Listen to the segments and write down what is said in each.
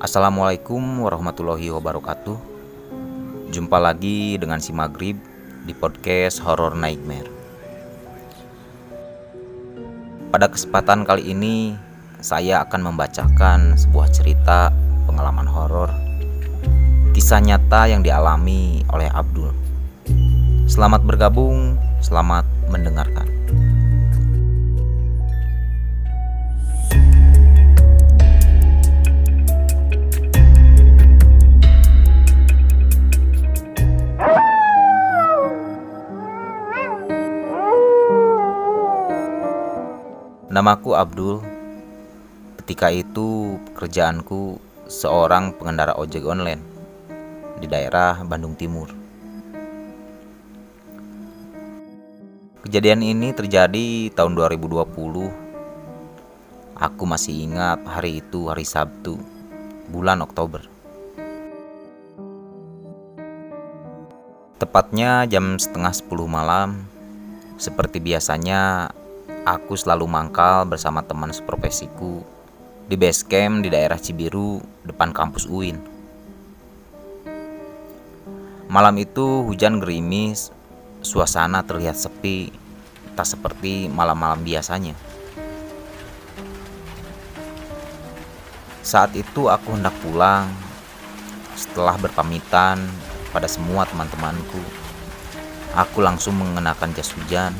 Assalamualaikum warahmatullahi wabarakatuh. Jumpa lagi dengan si Maghrib di podcast Horror Nightmare. Pada kesempatan kali ini saya akan membacakan sebuah cerita pengalaman horor Kisah nyata yang dialami oleh Abdul. Selamat bergabung, selamat mendengarkan Namaku Abdul. Ketika itu pekerjaanku seorang pengendara ojek online di daerah Bandung Timur. Kejadian ini terjadi tahun 2020. Aku masih ingat hari itu hari Sabtu, bulan Oktober. Tepatnya jam setengah sepuluh malam, seperti biasanya aku selalu mangkal bersama teman seprofesiku di base camp di daerah Cibiru depan kampus UIN. Malam itu hujan gerimis, suasana terlihat sepi, tak seperti malam-malam biasanya. Saat itu aku hendak pulang setelah berpamitan pada semua teman-temanku. Aku langsung mengenakan jas hujan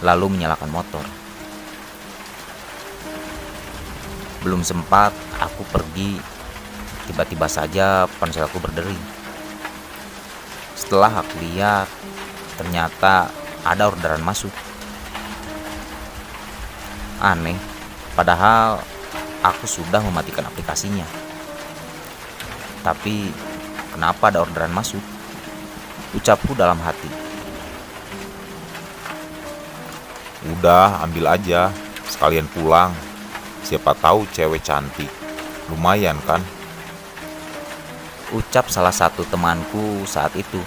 lalu menyalakan motor. Belum sempat aku pergi, tiba-tiba saja ponselku berdering. Setelah aku lihat, ternyata ada orderan masuk. Aneh, padahal aku sudah mematikan aplikasinya. Tapi kenapa ada orderan masuk? Ucapku dalam hati. Udah, ambil aja. Sekalian pulang. Siapa tahu cewek cantik. Lumayan kan? Ucap salah satu temanku saat itu.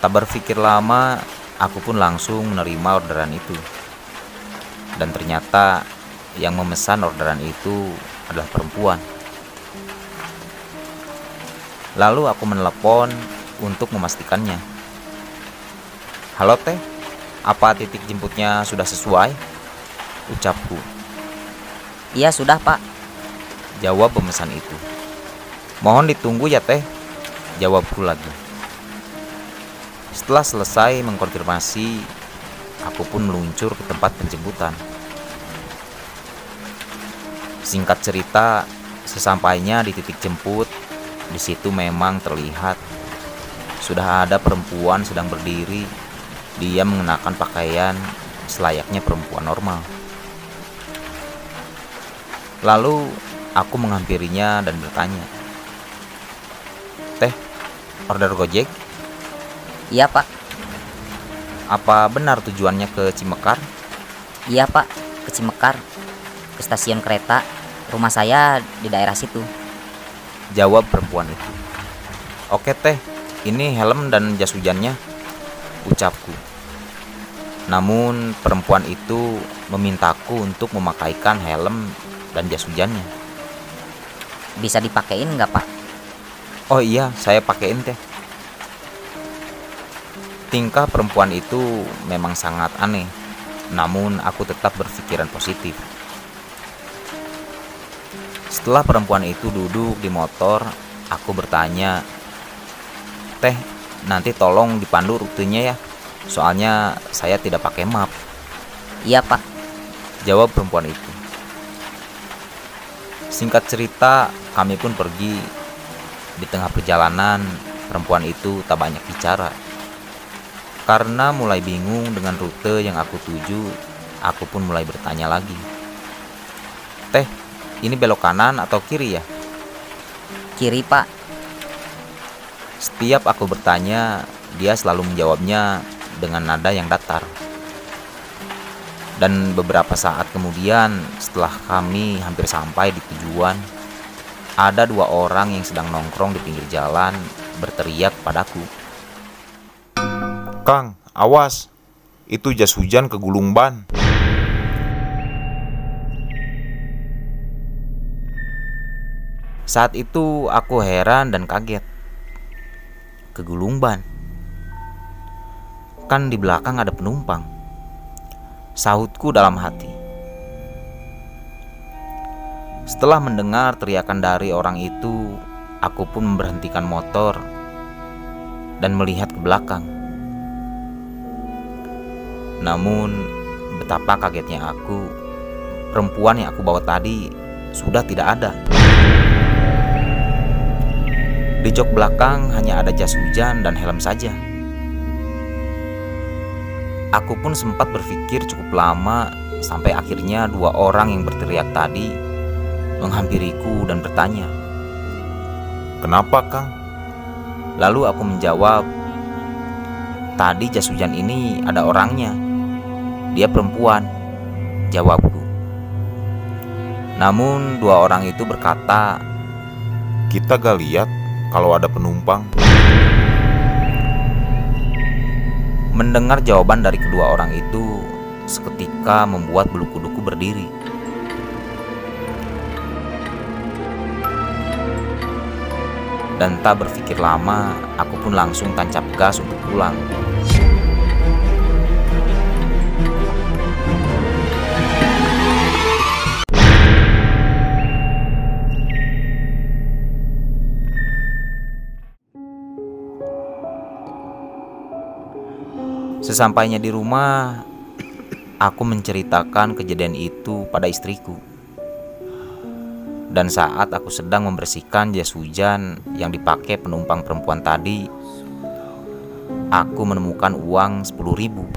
Tak berpikir lama, aku pun langsung menerima orderan itu. Dan ternyata yang memesan orderan itu adalah perempuan. Lalu aku menelepon untuk memastikannya. Halo teh, apa titik jemputnya sudah sesuai? Ucapku. Iya sudah pak. Jawab pemesan itu. Mohon ditunggu ya teh. Jawabku lagi. Setelah selesai mengkonfirmasi, aku pun meluncur ke tempat penjemputan. Singkat cerita, sesampainya di titik jemput, di situ memang terlihat sudah ada perempuan sedang berdiri dia mengenakan pakaian selayaknya perempuan normal. Lalu aku menghampirinya dan bertanya, "Teh, order Gojek?" Iya, Pak. Apa benar tujuannya ke Cimekar? Iya, Pak. Ke Cimekar. Ke stasiun kereta. Rumah saya di daerah situ. Jawab perempuan itu. Oke, Teh. Ini helm dan jas hujannya ucapku. Namun perempuan itu memintaku untuk memakaikan helm dan jas hujannya. Bisa dipakein nggak pak? Oh iya, saya pakein teh. Tingkah perempuan itu memang sangat aneh, namun aku tetap berpikiran positif. Setelah perempuan itu duduk di motor, aku bertanya, "Teh, nanti tolong dipandu rutenya ya. Soalnya saya tidak pakai map. Iya pak. Jawab perempuan itu. Singkat cerita kami pun pergi. Di tengah perjalanan perempuan itu tak banyak bicara. Karena mulai bingung dengan rute yang aku tuju aku pun mulai bertanya lagi. Teh ini belok kanan atau kiri ya? Kiri pak setiap aku bertanya, dia selalu menjawabnya dengan nada yang datar. Dan beberapa saat kemudian, setelah kami hampir sampai di tujuan, ada dua orang yang sedang nongkrong di pinggir jalan berteriak padaku. Kang, awas. Itu jas hujan kegulung ban. Saat itu aku heran dan kaget. Kegulung ban. Kan di belakang ada penumpang. Sahutku dalam hati. Setelah mendengar teriakan dari orang itu, aku pun memberhentikan motor dan melihat ke belakang. Namun, betapa kagetnya aku, perempuan yang aku bawa tadi sudah tidak ada. Di jok belakang hanya ada jas hujan dan helm saja. Aku pun sempat berpikir cukup lama sampai akhirnya dua orang yang berteriak tadi menghampiriku dan bertanya. Kenapa, Kang? Lalu aku menjawab, "Tadi jas hujan ini ada orangnya. Dia perempuan." Jawabku. Namun dua orang itu berkata, Kita gak lihat kalau ada penumpang. Mendengar jawaban dari kedua orang itu seketika membuat bulu kuduku berdiri. Dan tak berpikir lama, aku pun langsung tancap gas untuk pulang. Sesampainya di rumah, aku menceritakan kejadian itu pada istriku. Dan saat aku sedang membersihkan jas hujan yang dipakai penumpang perempuan tadi, aku menemukan uang 10 ribu.